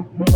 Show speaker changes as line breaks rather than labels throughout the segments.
Mm-hmm.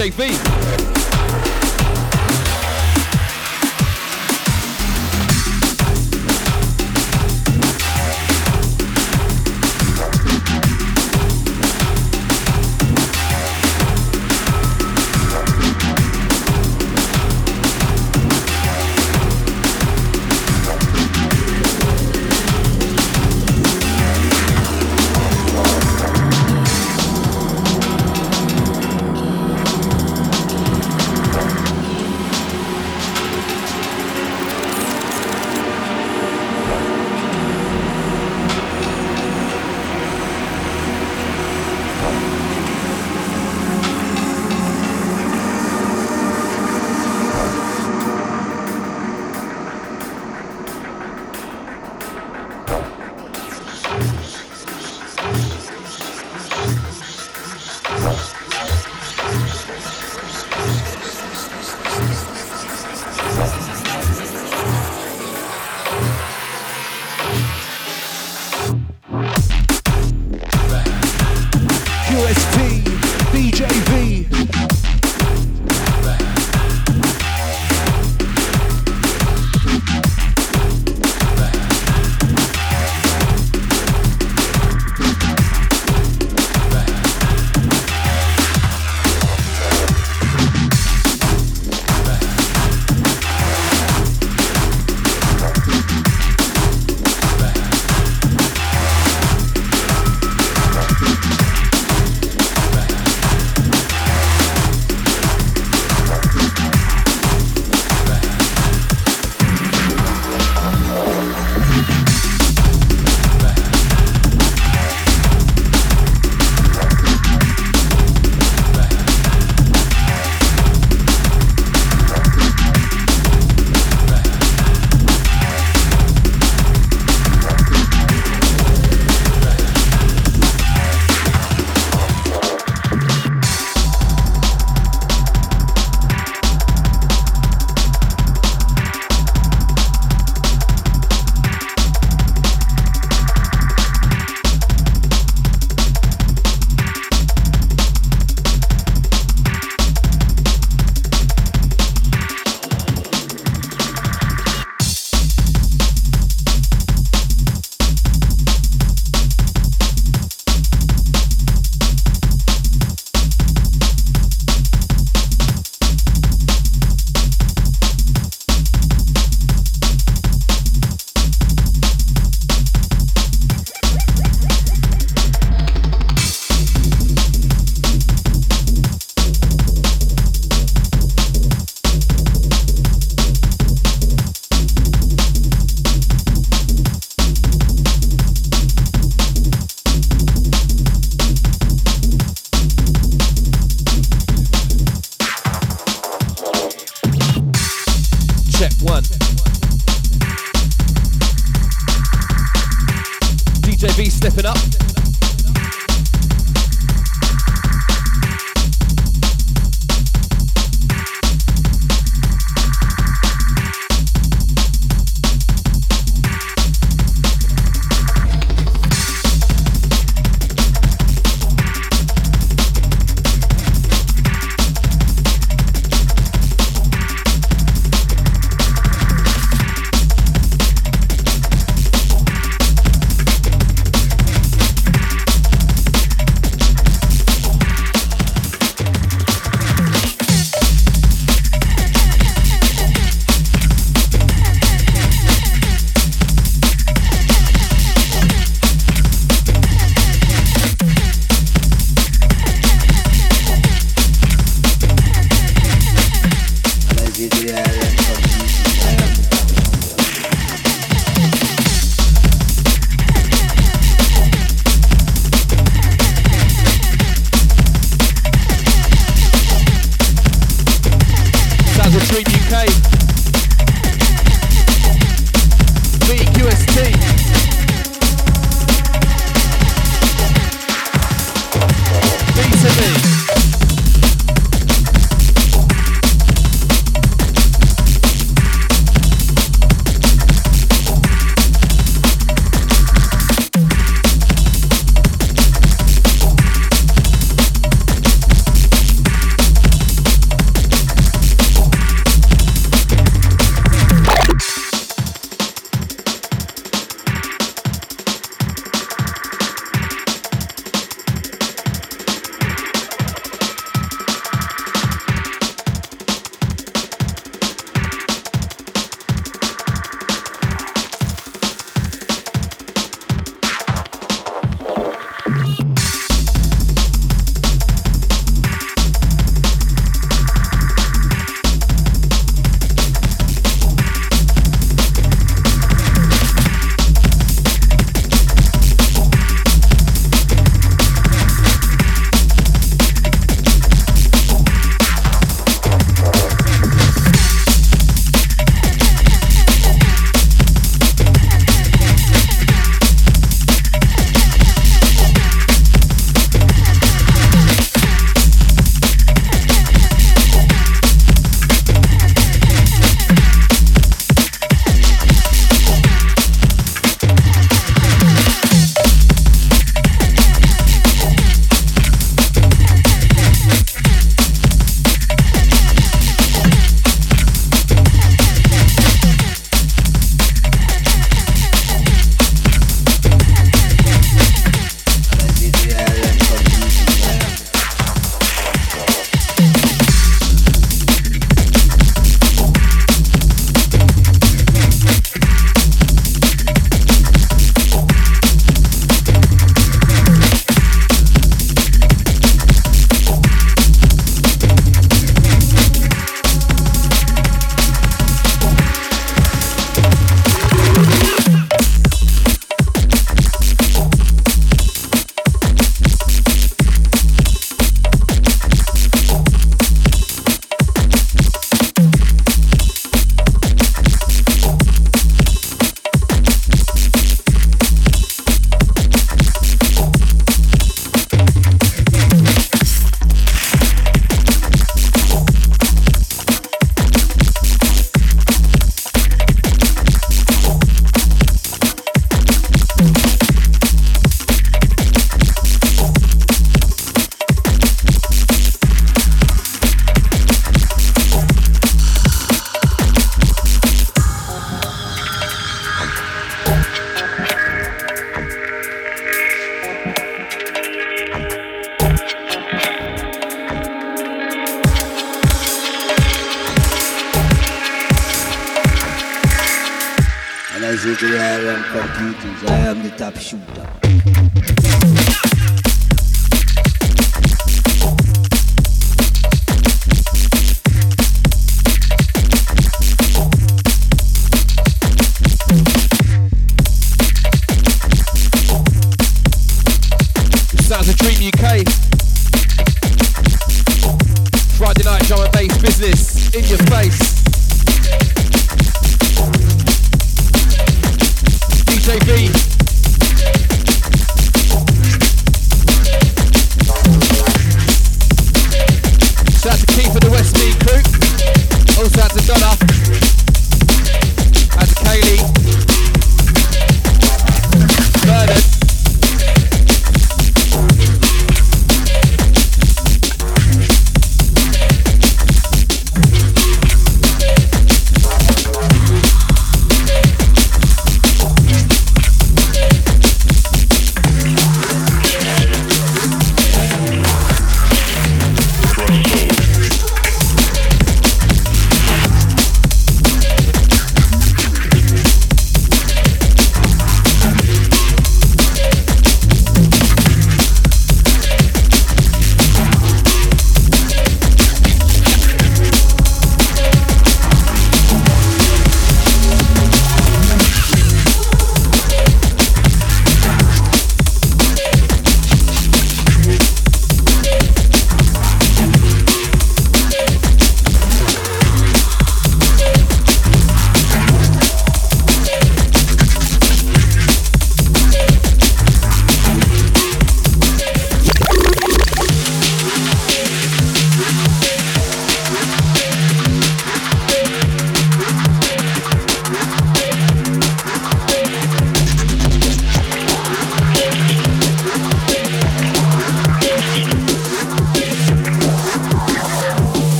JV.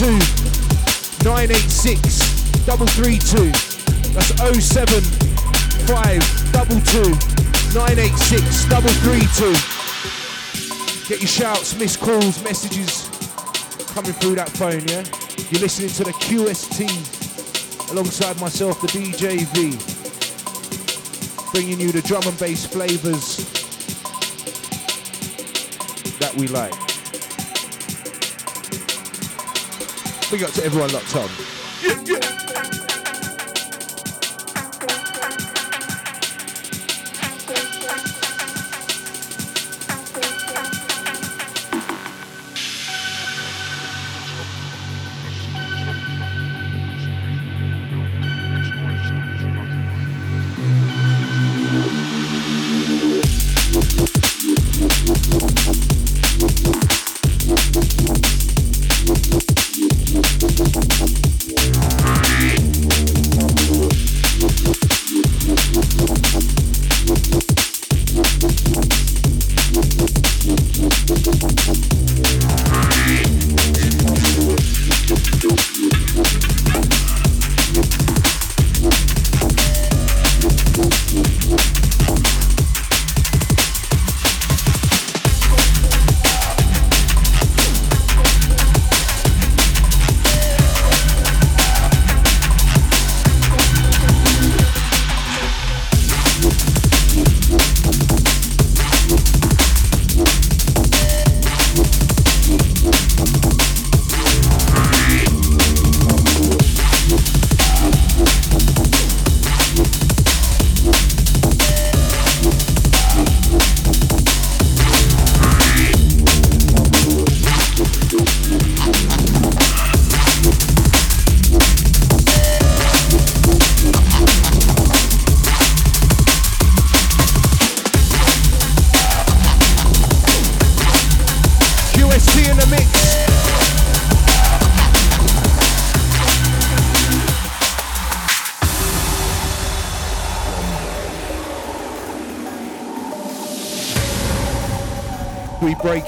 986 332. That's 075 22 986 332. Get your shouts, missed calls, messages coming through that phone, yeah? You're listening to the QST alongside myself, the DJV, bringing you the drum and bass flavors that we like. Big up to everyone locked on. Yeah, yeah.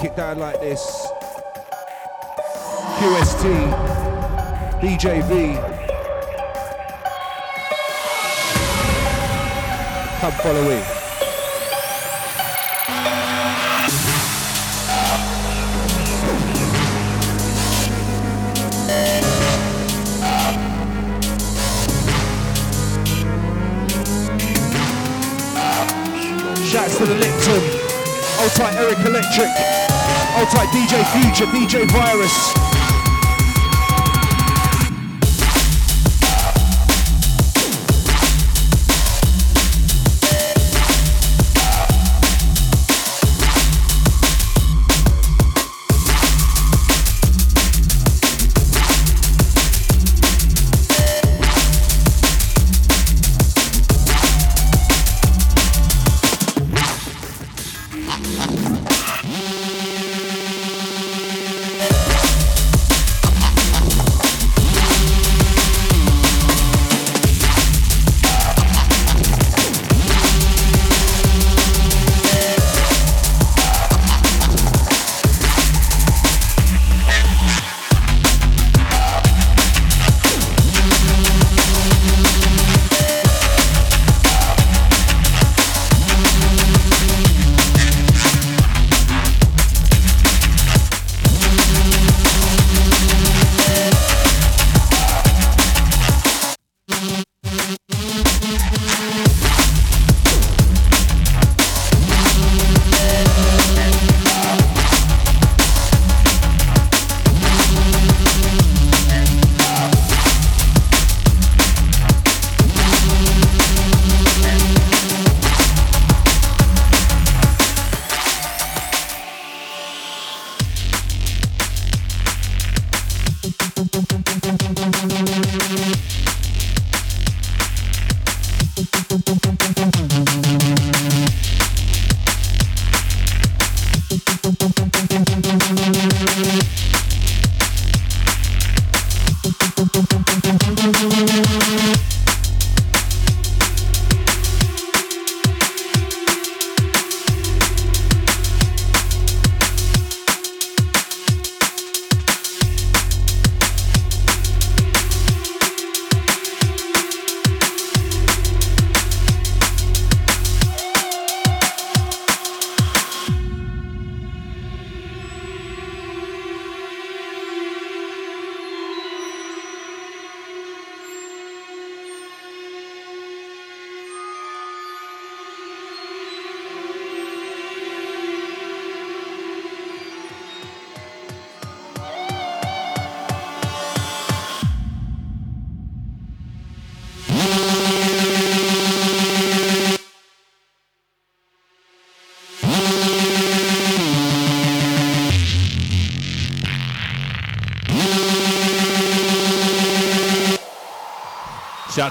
It down like this.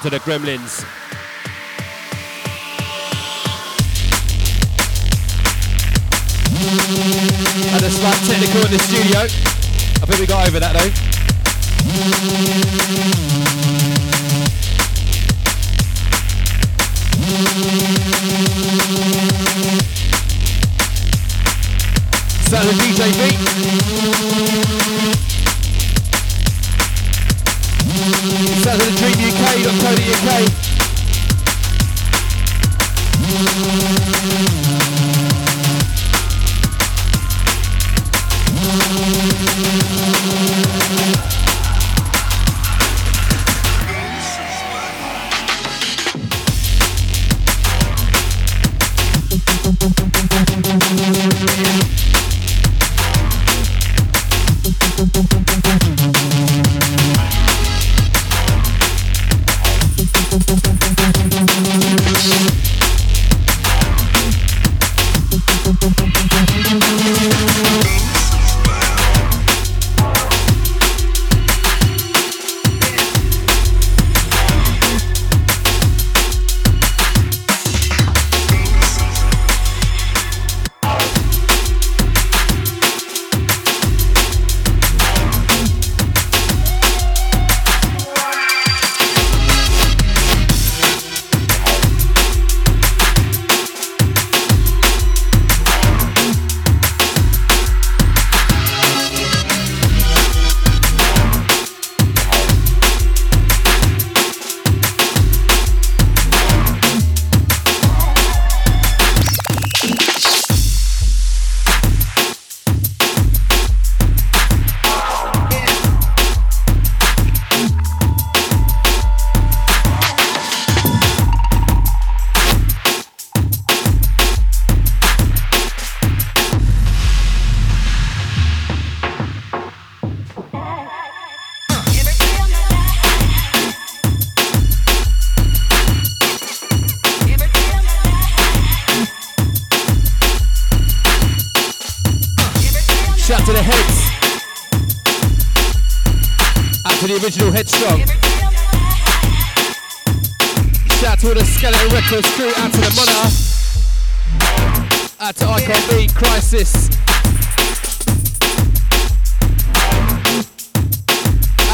Shout to the Gremlins. Had a slight technical in the studio. I think we got over that though. Sound of DJ beat. Sounds of the Dream UK, .co.uk.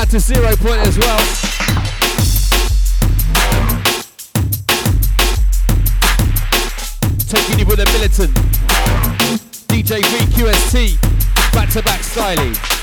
Out to Zero Point as well. Taking you with a militant. DJ VQST, back to back styling.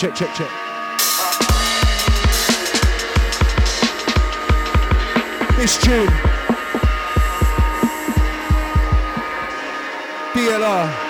check, check, check. This tune. DLR.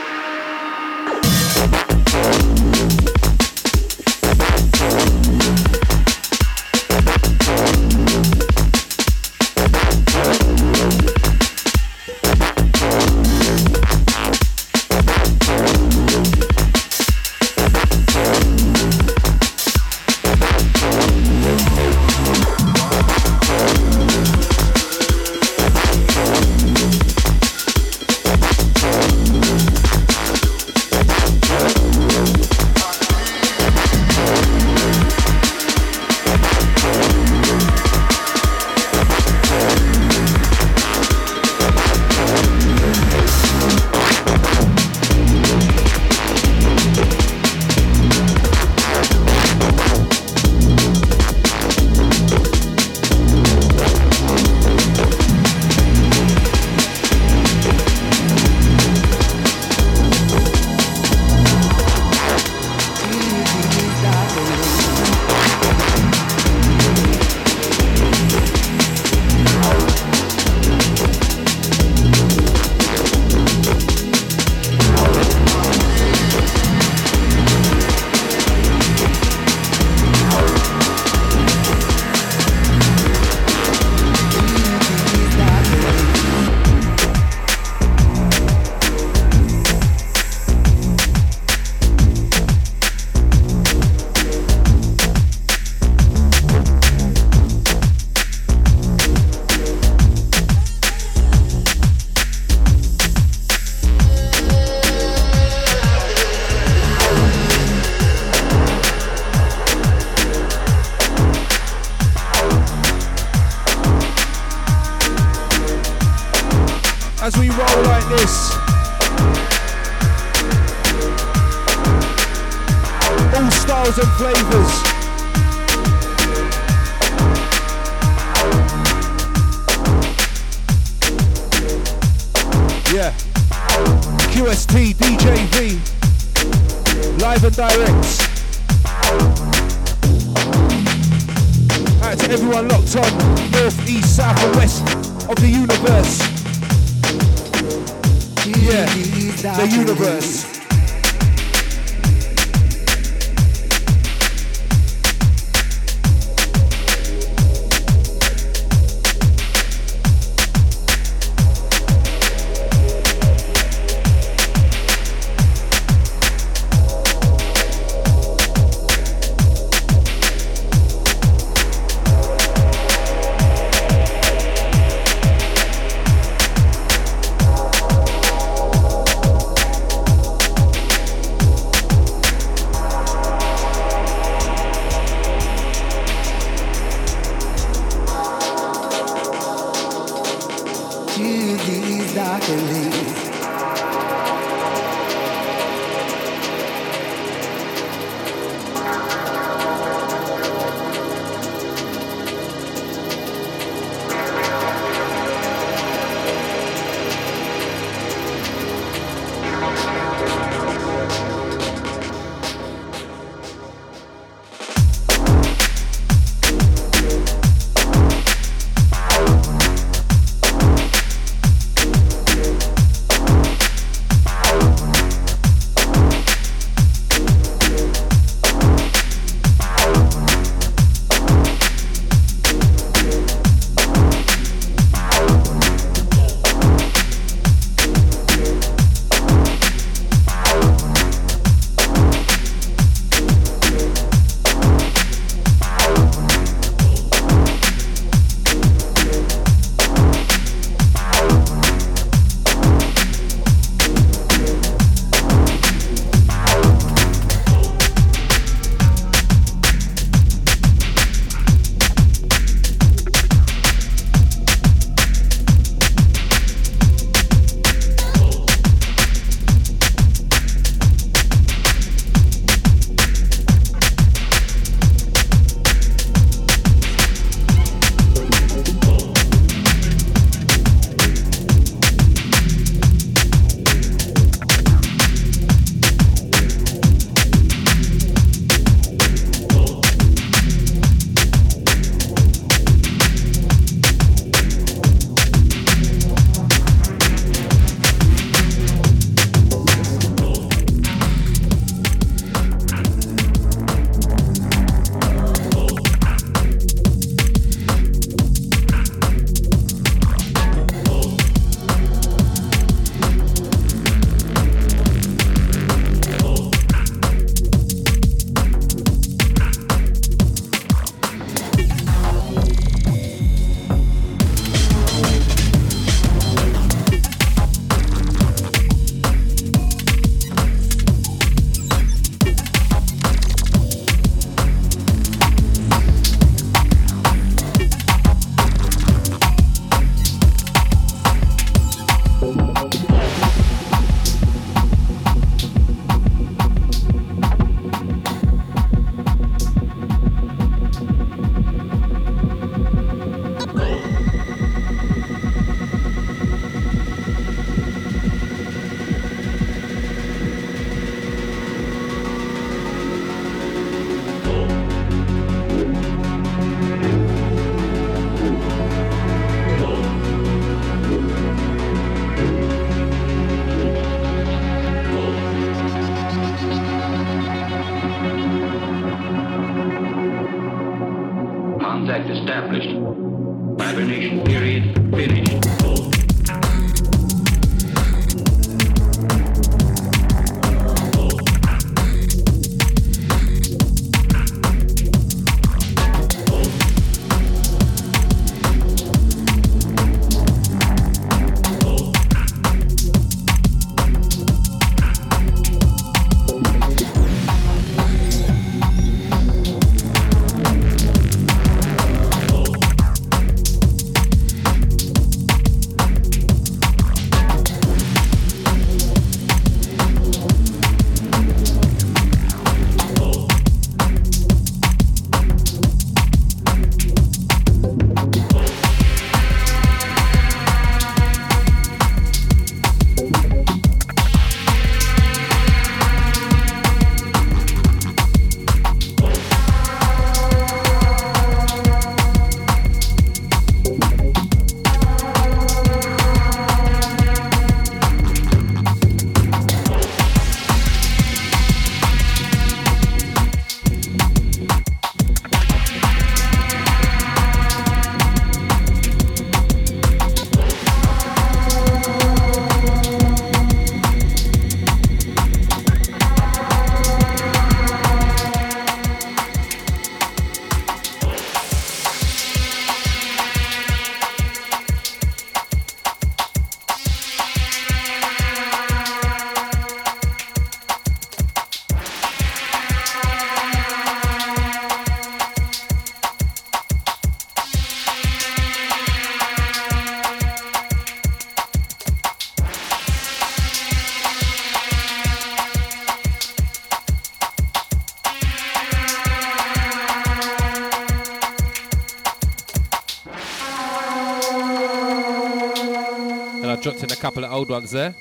Couple of old ones there.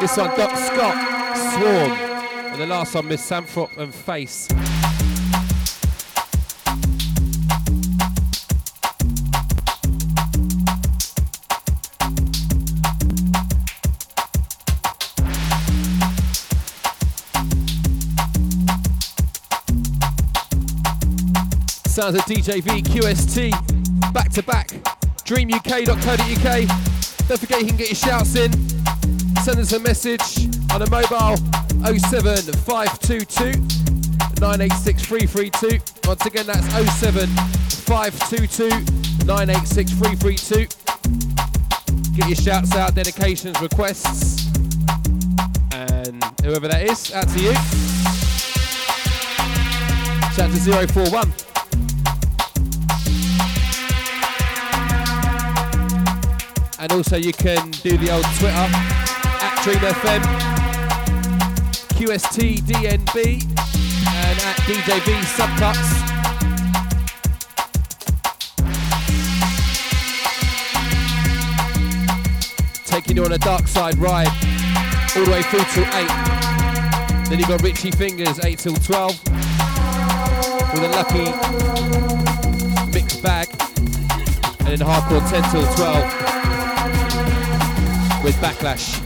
This one, Doc Scott, Swarm. And the last one, Misanthrop and Phace. Sounds of DJ V, QST, back to back, dreamuk.co.uk. Don't forget you can get your shouts in. Send us a message on a mobile 07522 986 332. Once again, that's 07522 986 332. Get your shouts out, dedications, requests, and whoever that is, out to you. Shout to 041. Also you can do the old Twitter at DreamFM, QSTDNB, and at DJB Subcuts. Taking you on a dark side ride all the way through till 8. Then you've got Richie Fingers 8 till 12 with a lucky mixed bag. And then hardcore 10 till 12 with Backlash.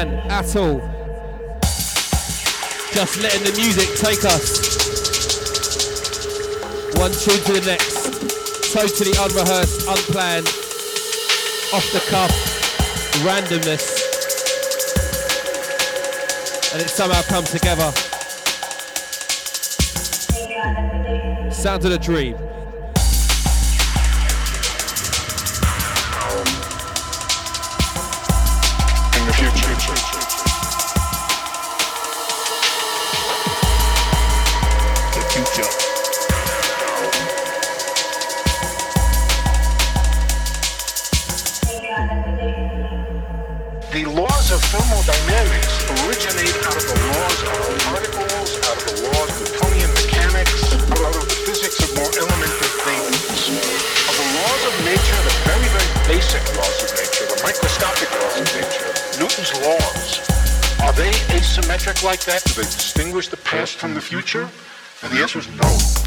plan at all. Just letting the music take us. One tune to the next. Totally unrehearsed, unplanned, off the cuff, randomness. And it somehow comes together. Sound of the dream. Like that? Do they distinguish the past from the future? And the answer is no.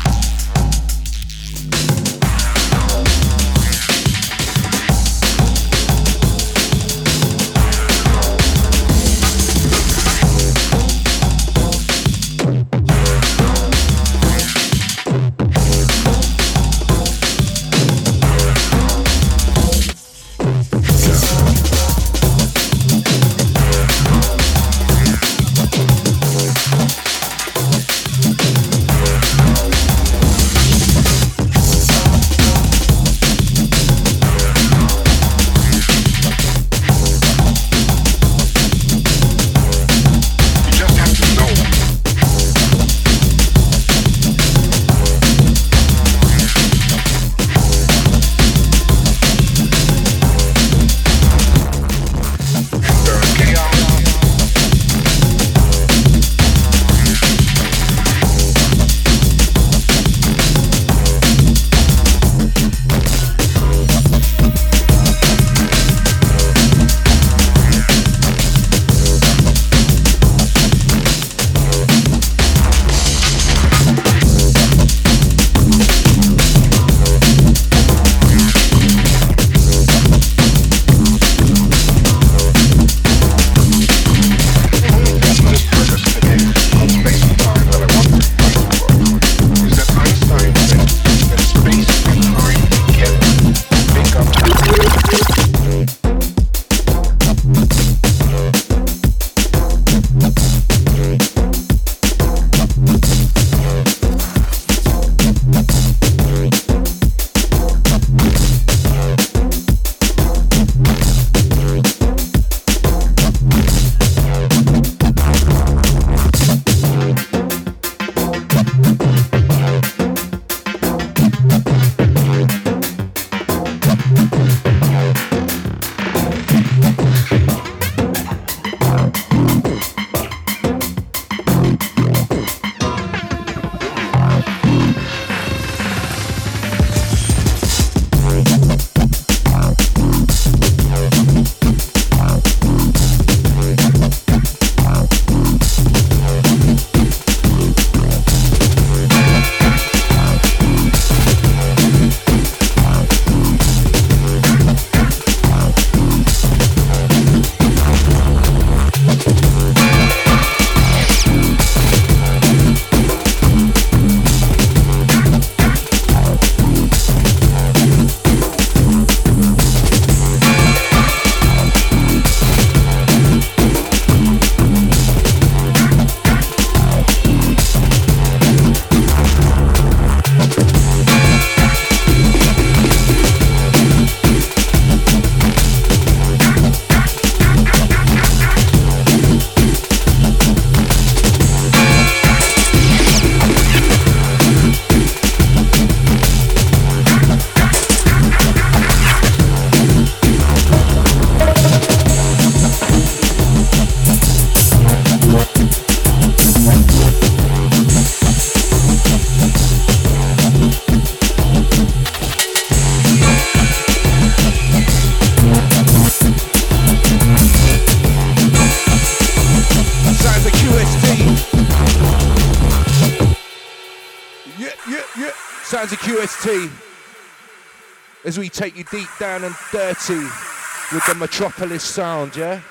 As we take you deep down and dirty with the Metropolis sound, yeah?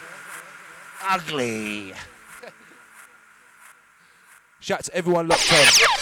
Ugly.
Shout to everyone locked on.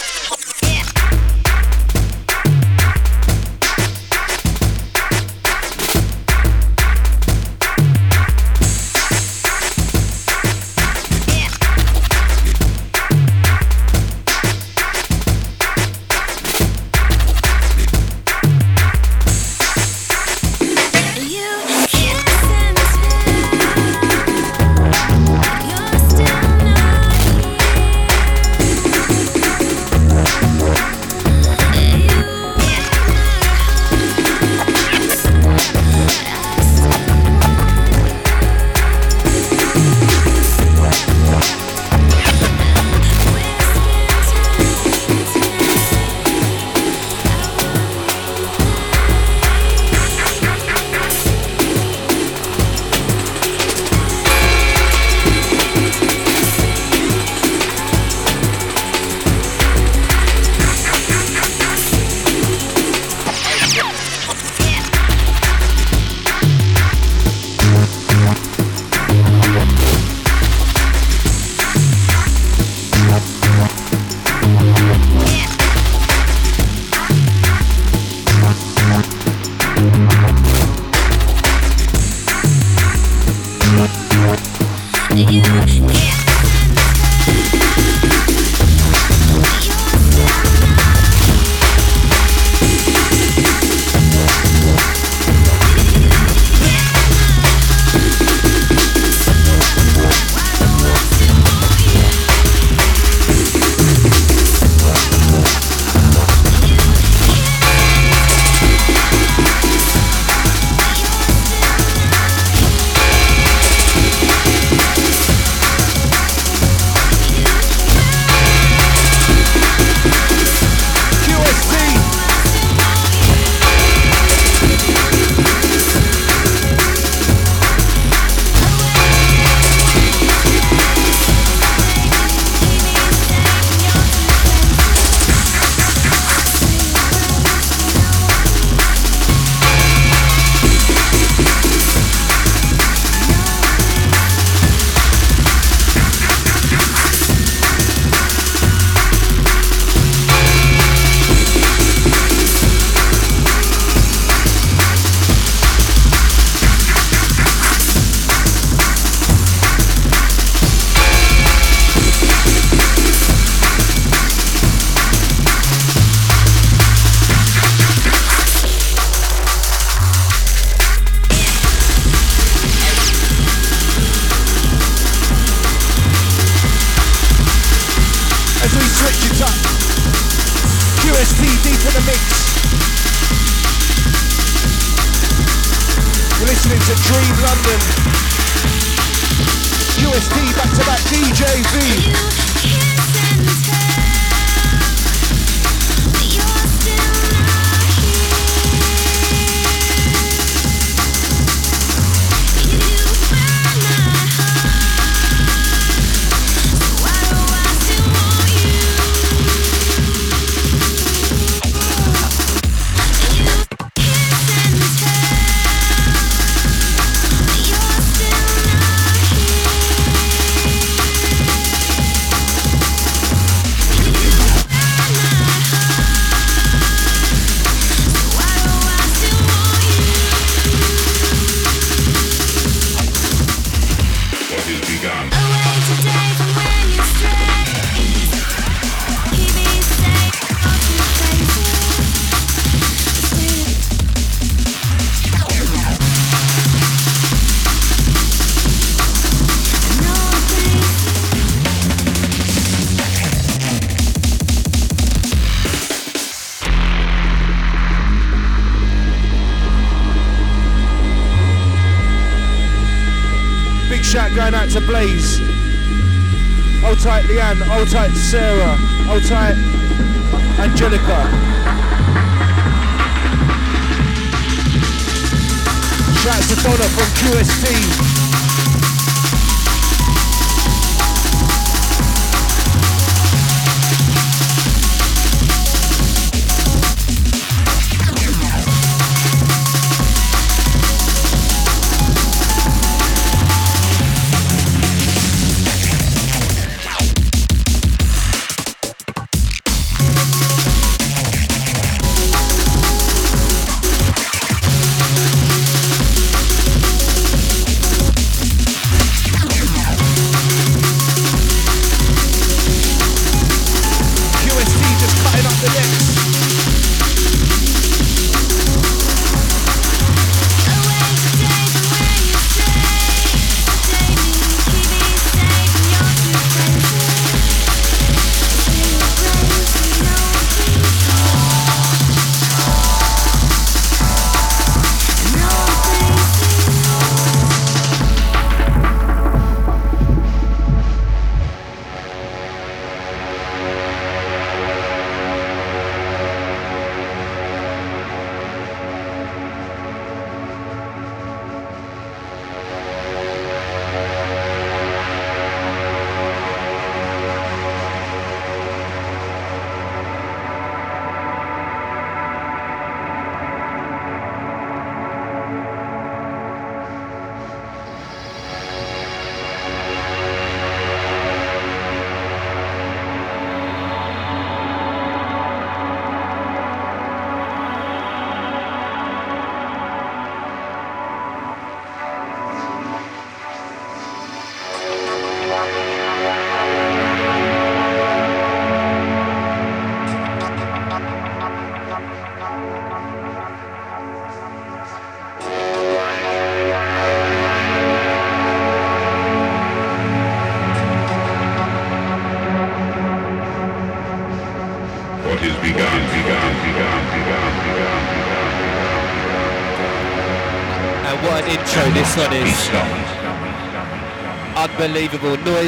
Hold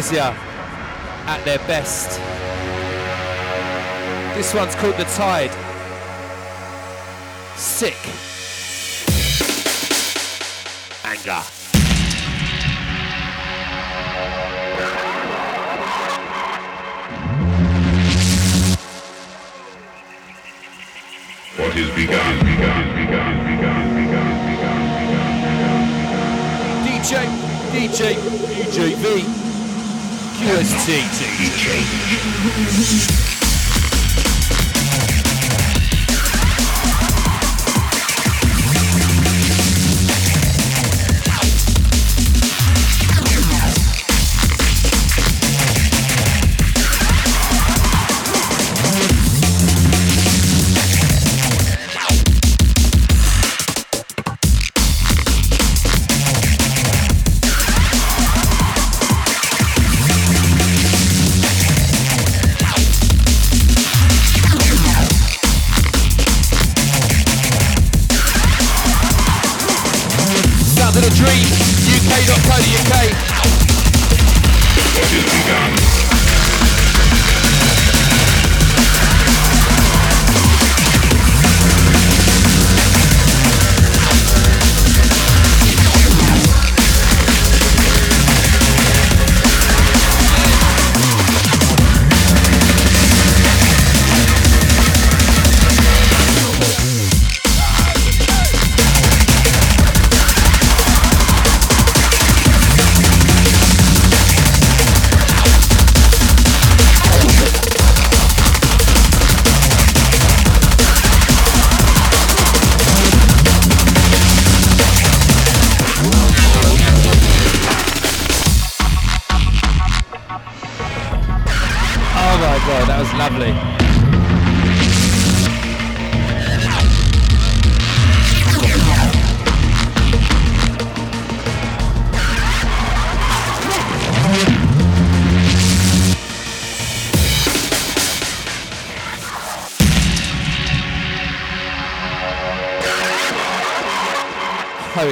Noisia at their best. This one's called The Tide. Sick. Anger.
What is begun, begun, begun, begun, begun.
DJ, DJ, DJ V, QST, DJ. My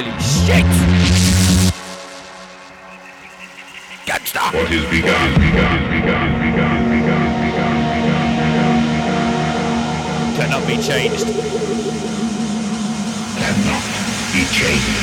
Holy shit! Gangsta!
What is begun, begun, begun, begun, begun, begun, begun, begun.
Cannot be changed.
Cannot be changed.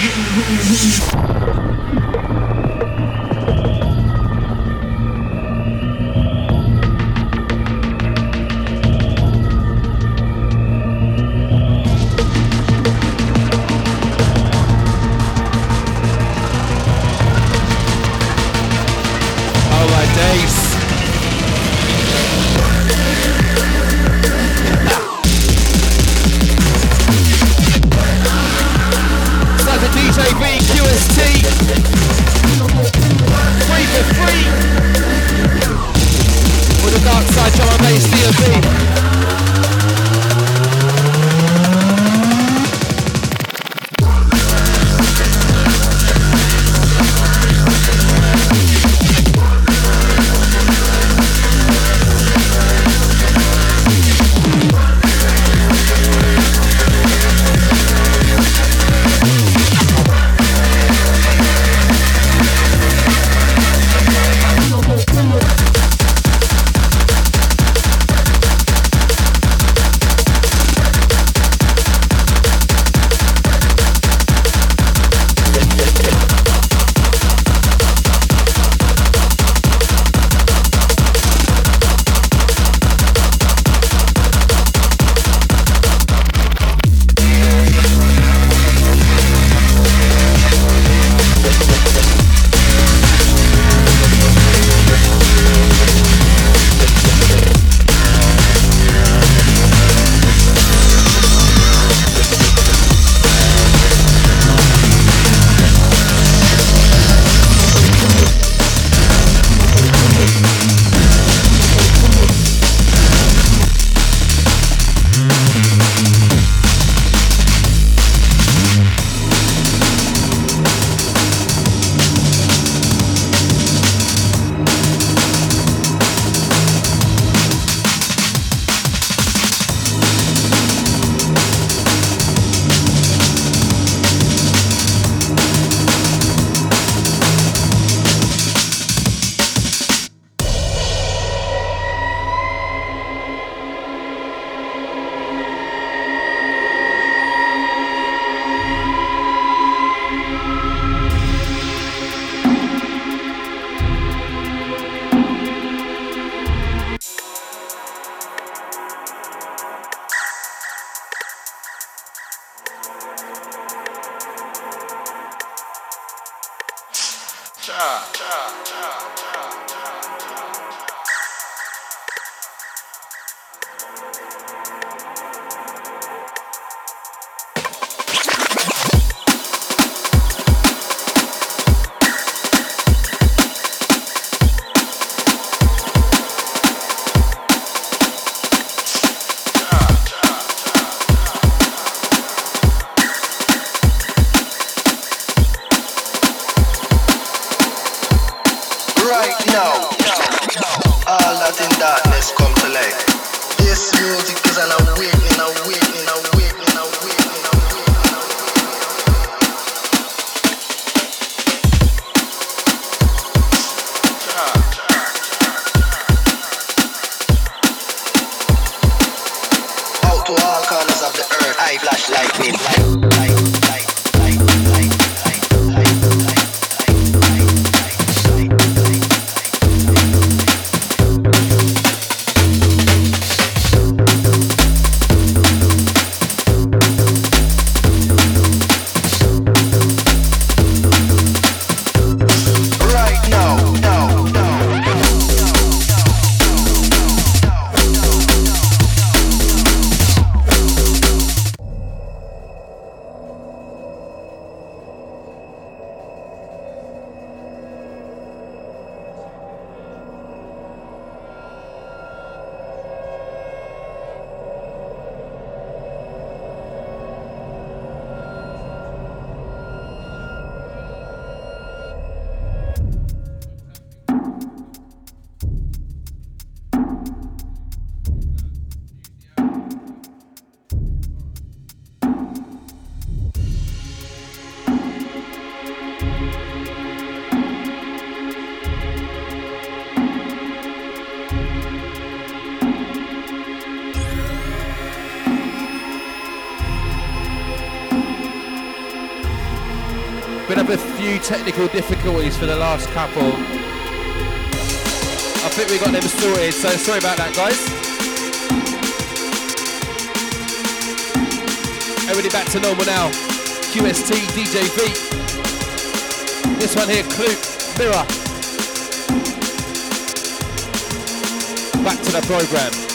Technical difficulties for the last couple. I think we got them sorted, so sorry about that, guys. Everybody back to normal now. QST, DJ. This one here, Clue, Mirror. Back to the program.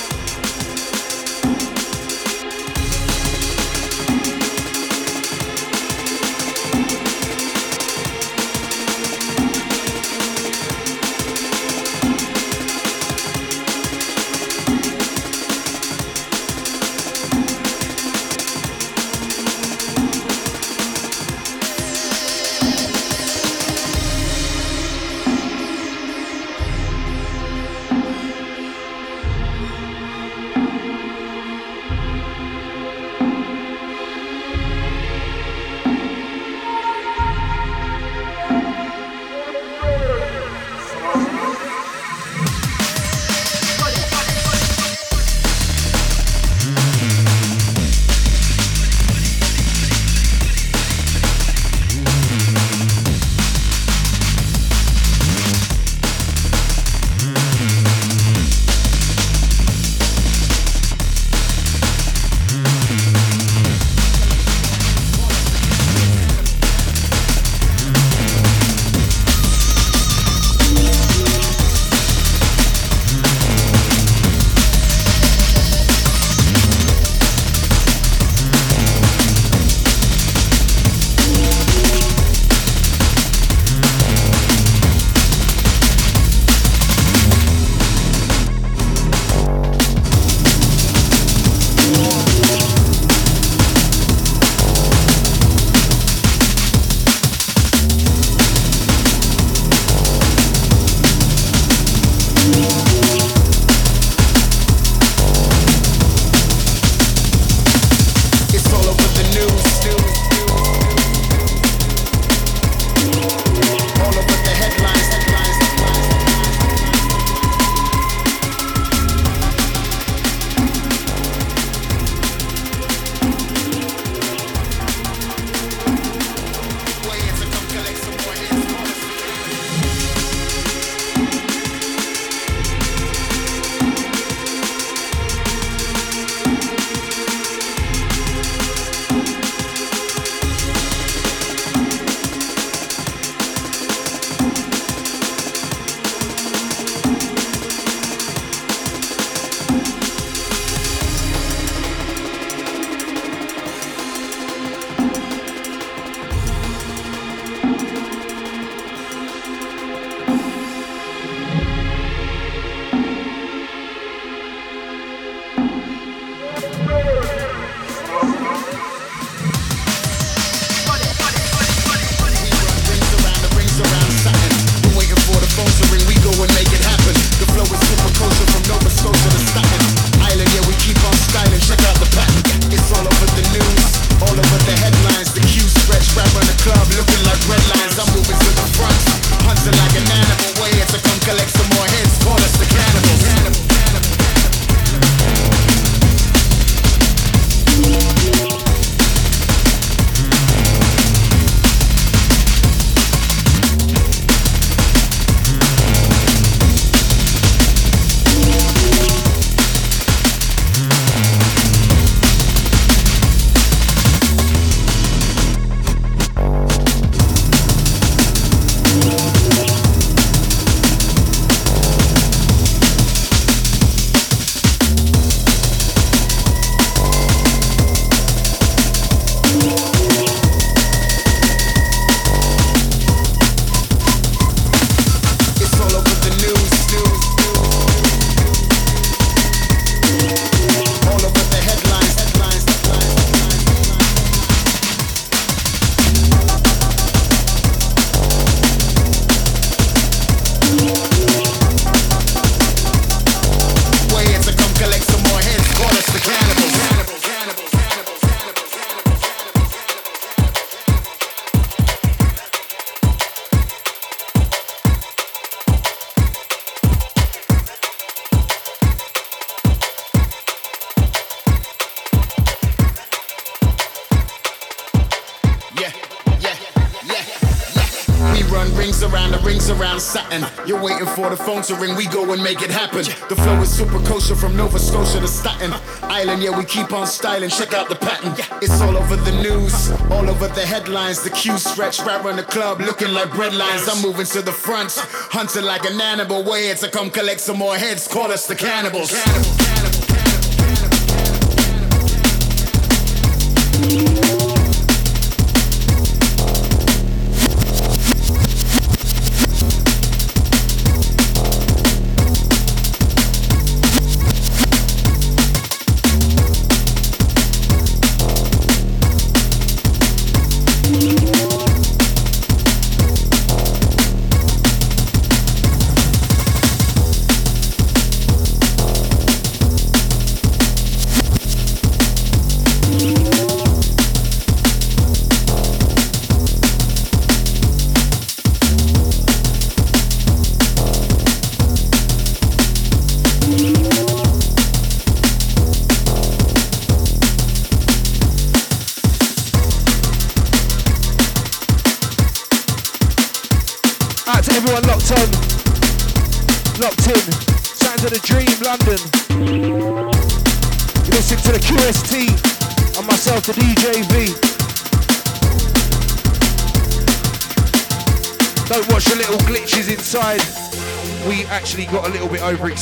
For the phone to ring, we go and make it happen. The flow is super kosher from Nova Scotia to Staten Island. Yeah, we keep on styling, check out the pattern. It's all over the news, all over the headlines. The queue stretch right around the club, looking like bread lines. I'm moving to the front, hunting like an animal. Way to come collect some more heads, call us the cannibals, cannibals,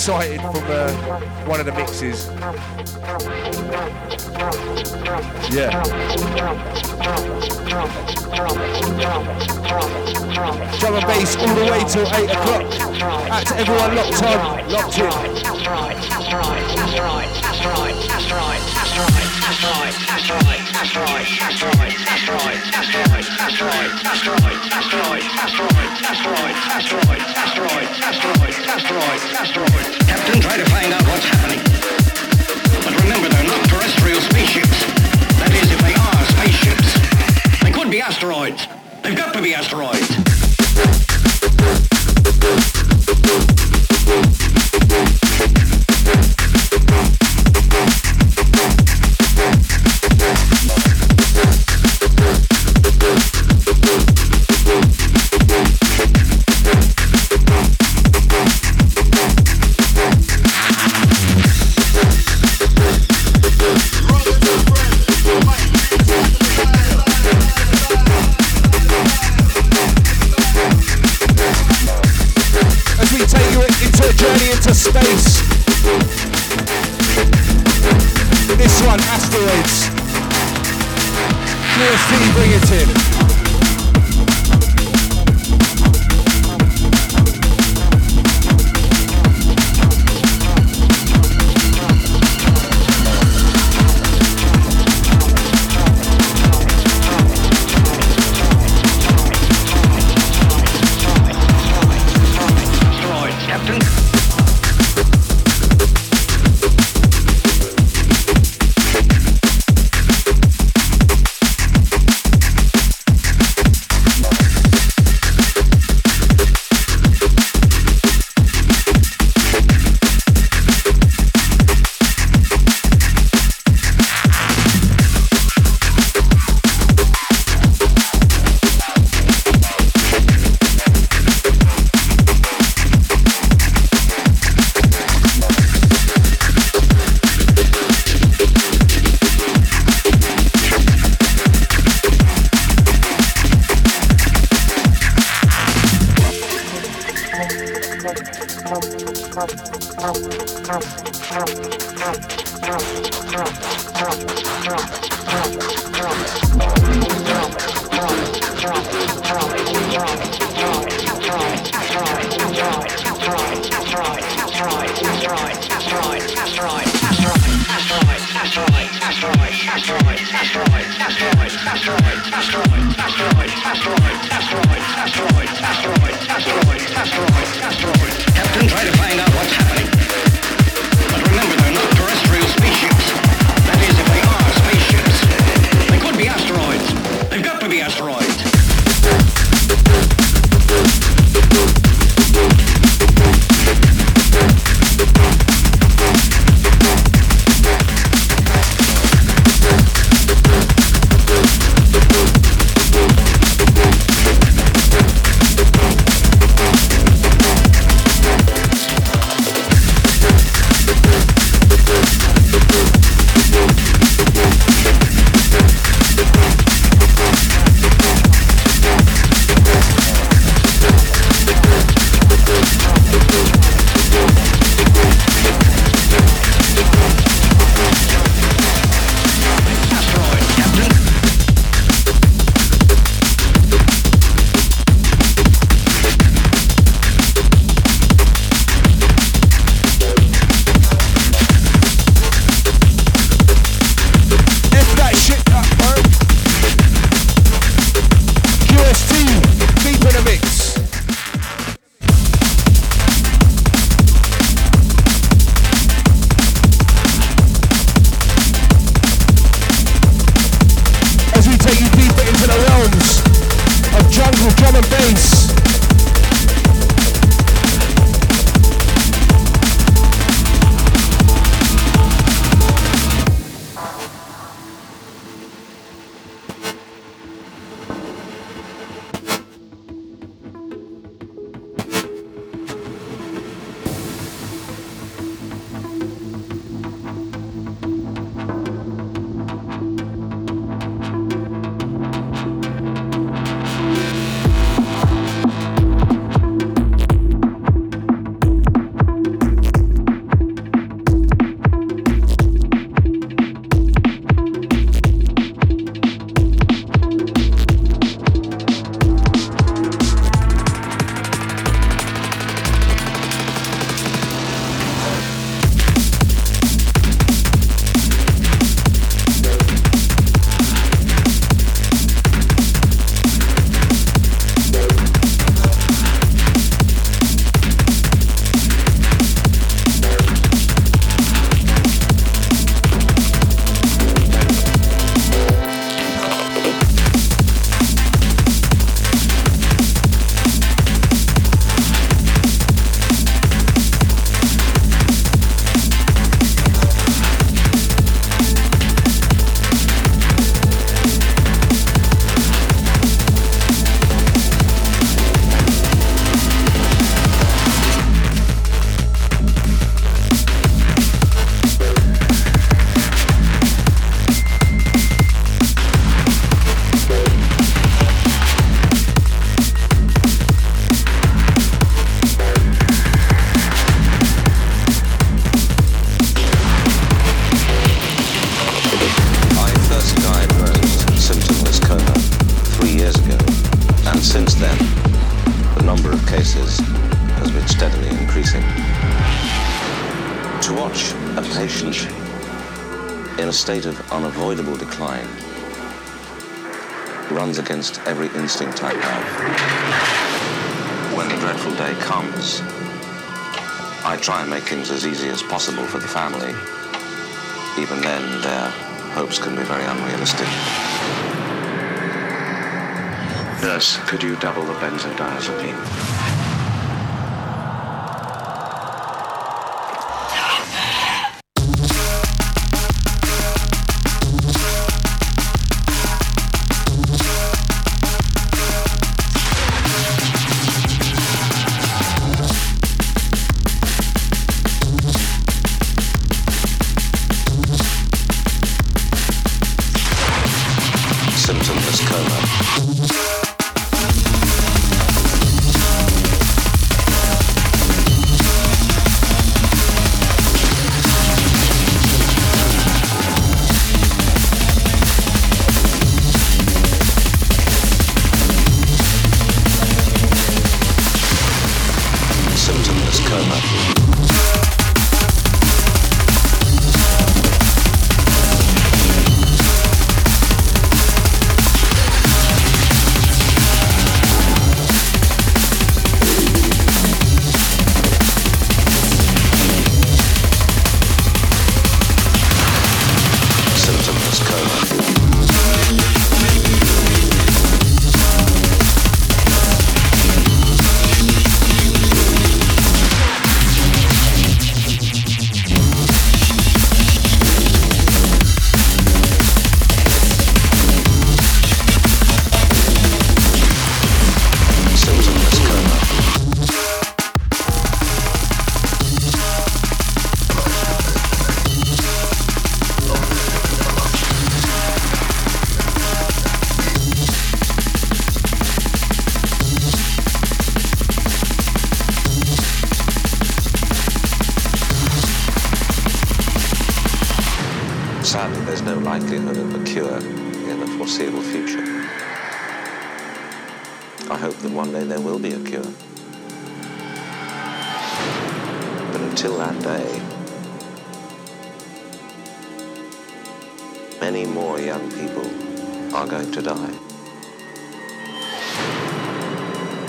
bit overexcited
They've got to be asteroids.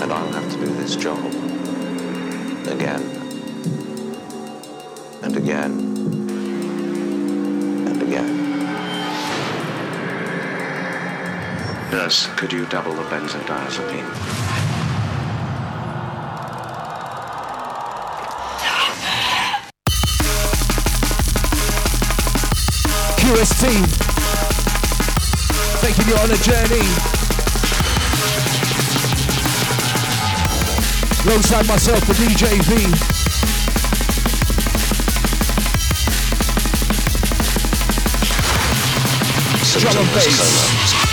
and I'll have to do this job. Again. And again. And again. Nurse, could you double the benzodiazepine? QST taking you on a journey.
Alongside myself, the DJ V. Drum and bass.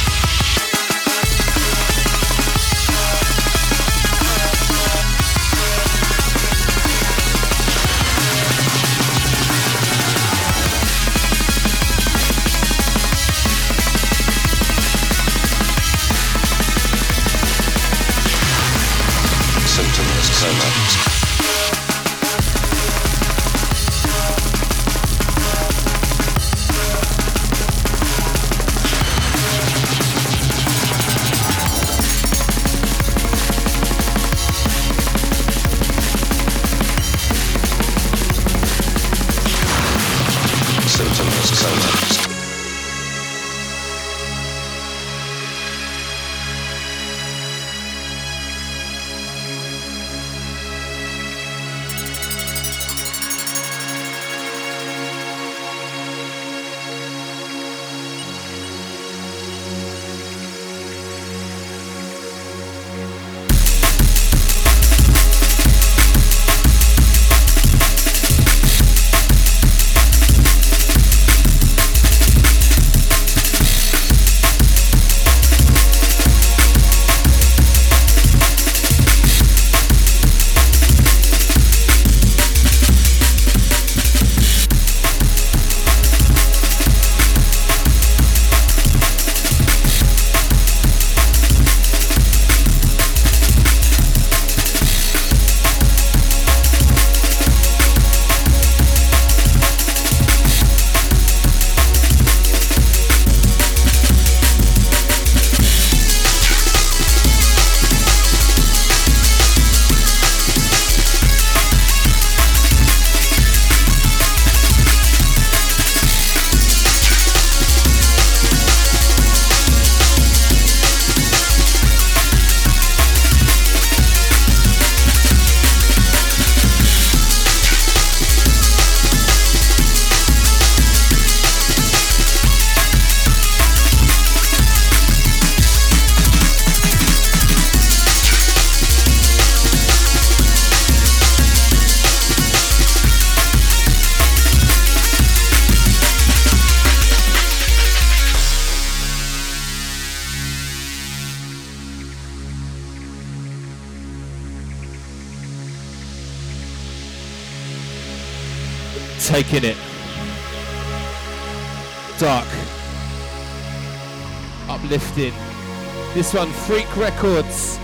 Freak Records.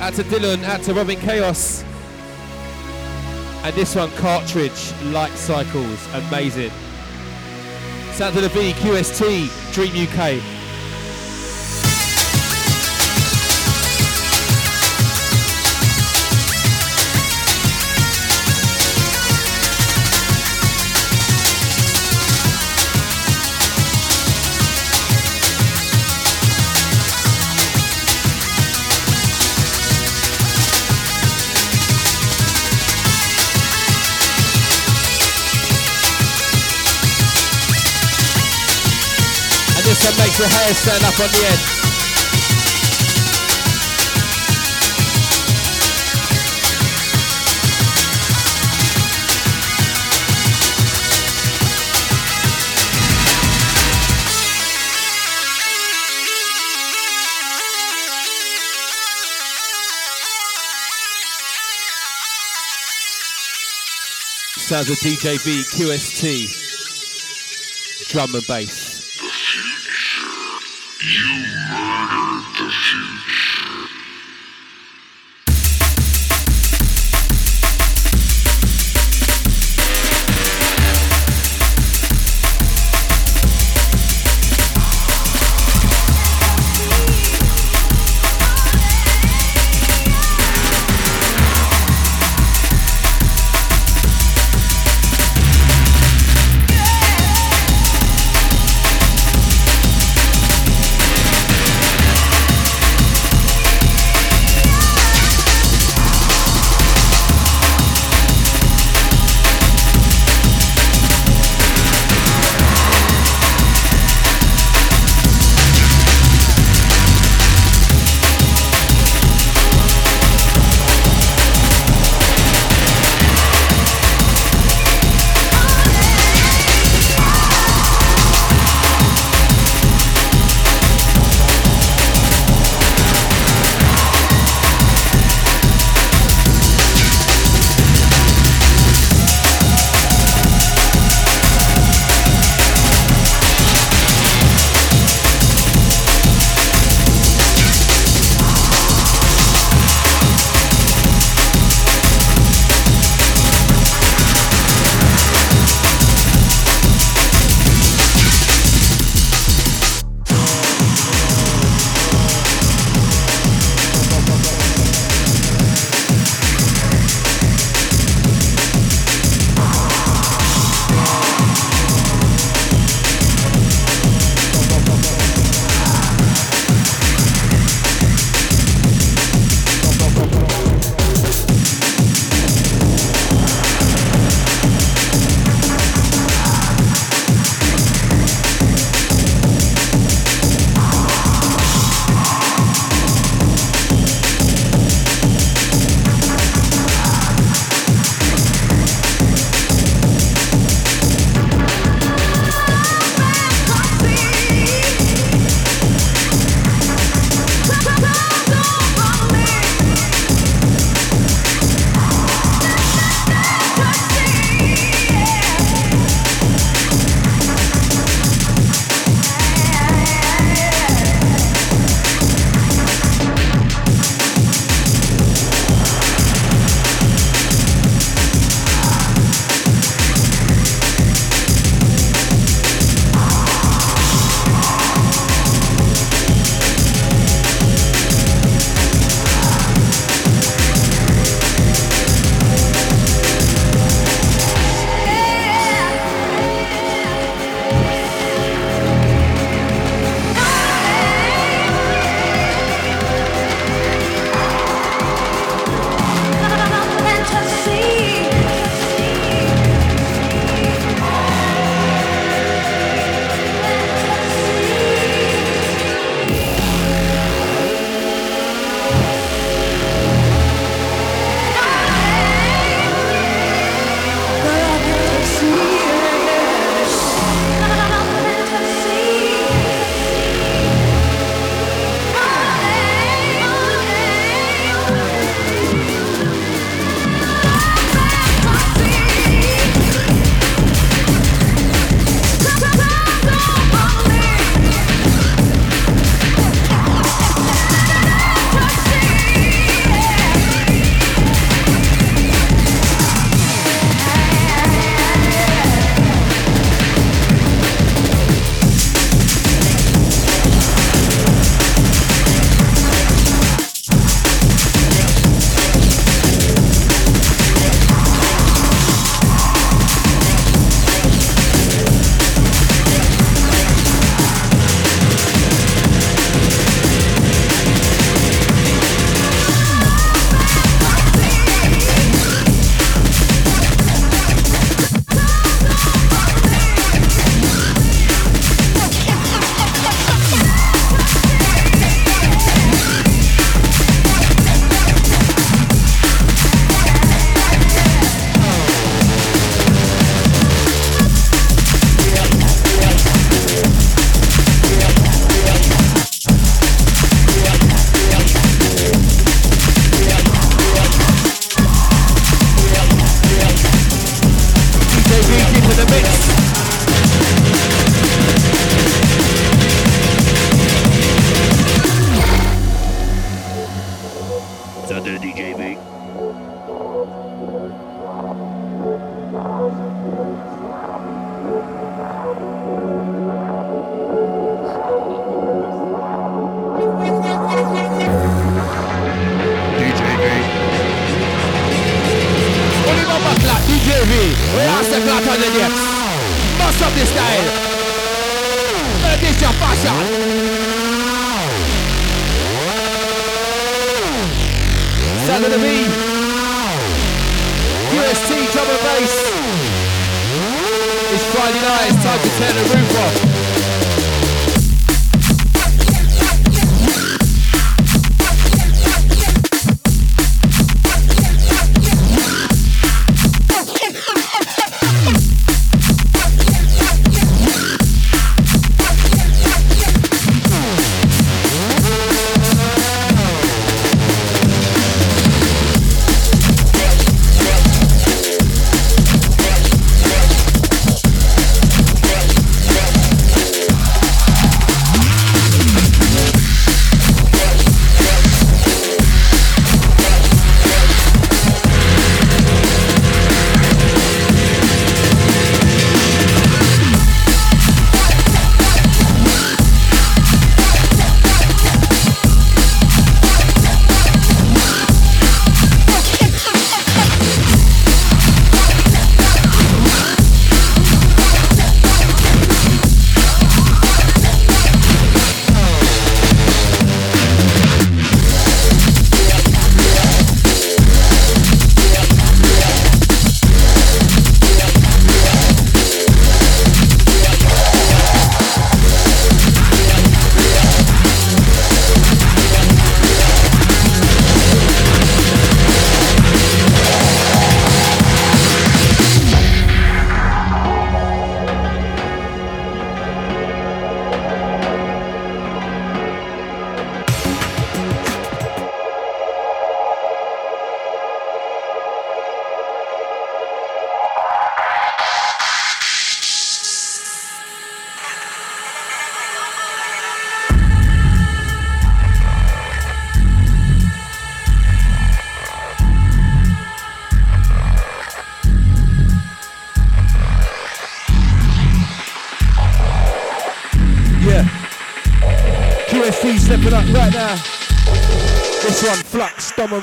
Out to Dylan, out to Robyn Chaos. And this one, Cartridge, Light Cycles. Amazing. Sound to the V, QST, Dream UK. This one hair stand up on the end. Sounds of DJ V QST. Drum and bass.
Yeah.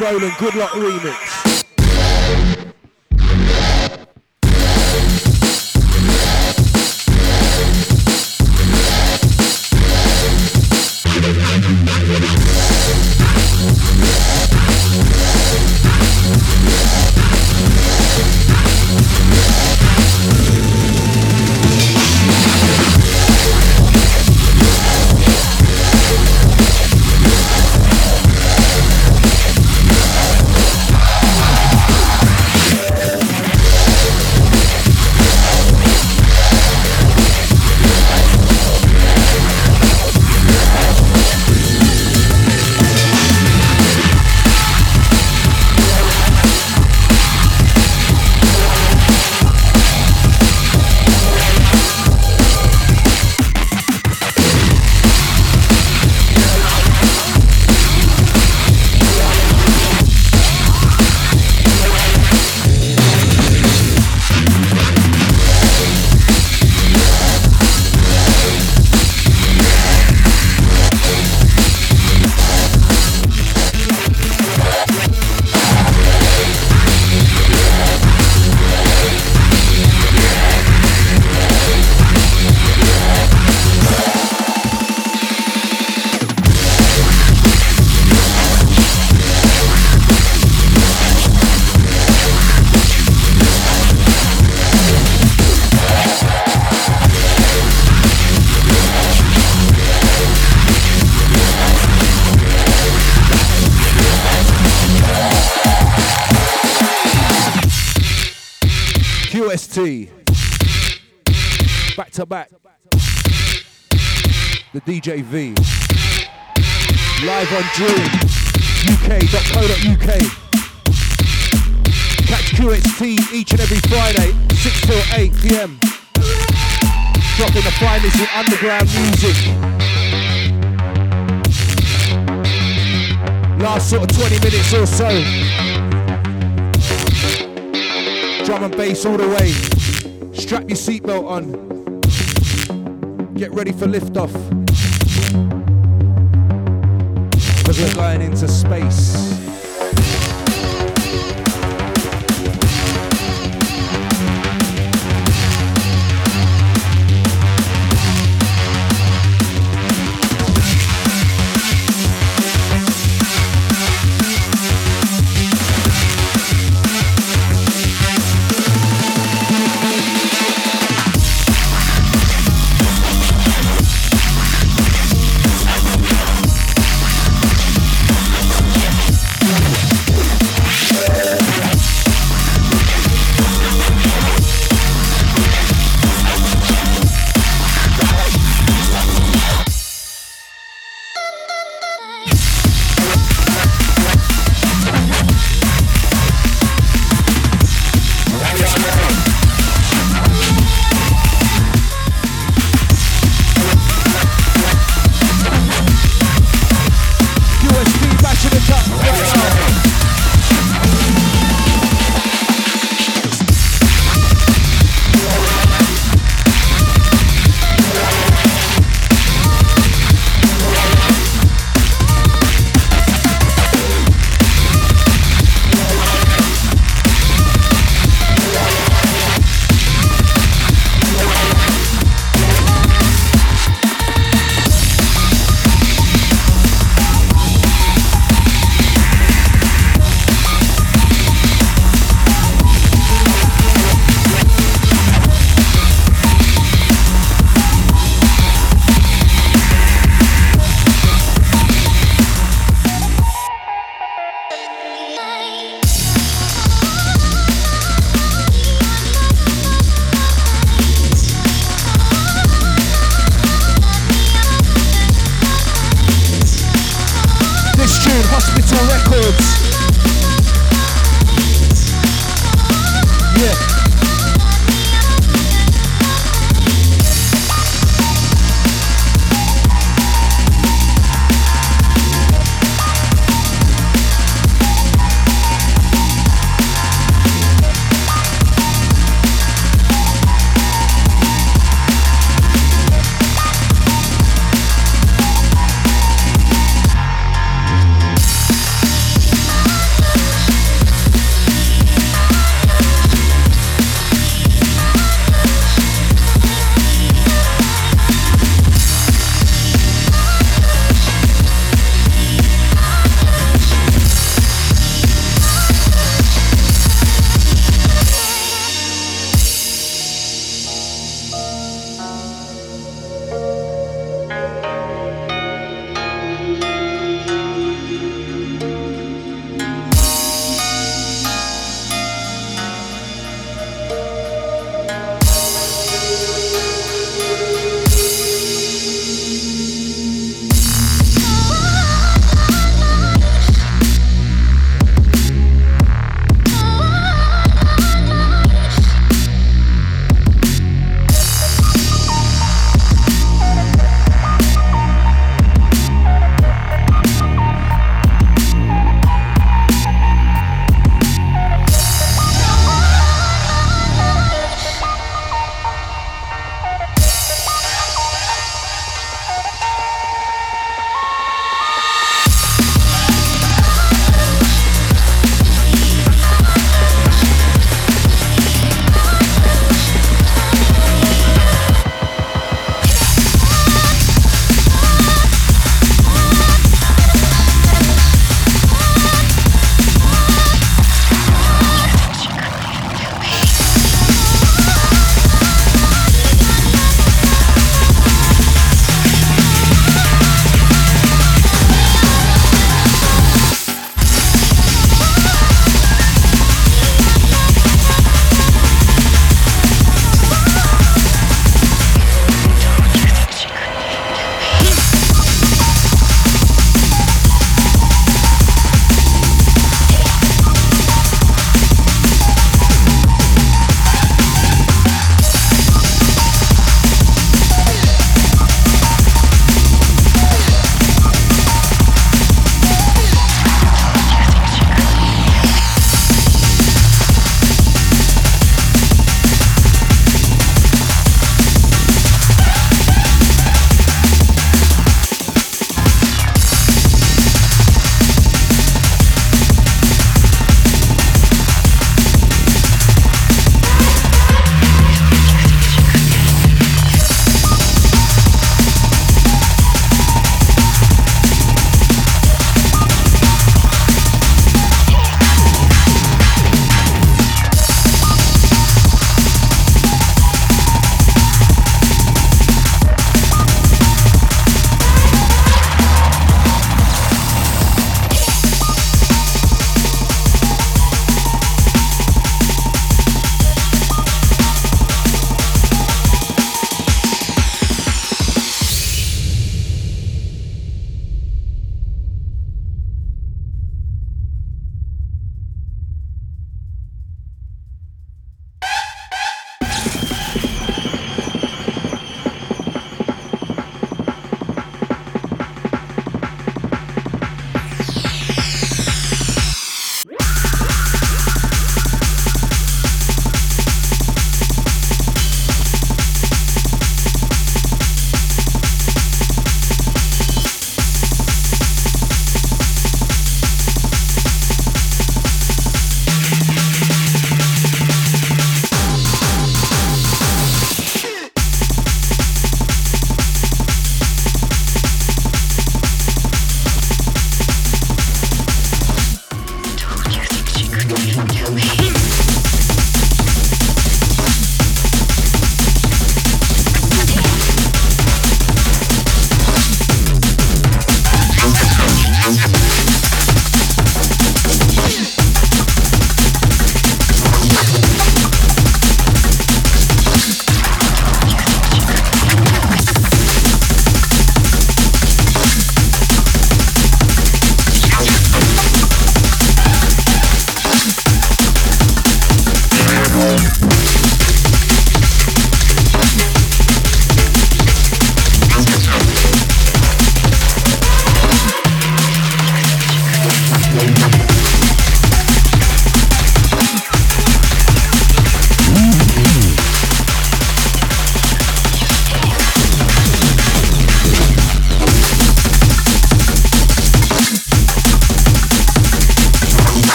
Roland, Good Luck remix. DJ V. Live on Dream, UK.co.uk. Catch QXT each and every Friday, 6 till 8 pm. Dropping the finest in underground music. Last sort of 20 minutes or so. Drum and bass all the way. Strap your seatbelt on. Get ready for liftoff. We're going into space.
Hospital Records.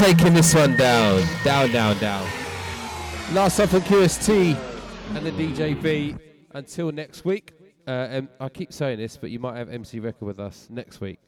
Taking this one down. Down, down, down. Last one from QST and the DJB. Until next week. Uh, um, I keep saying this, but you might have MC Record with us next week.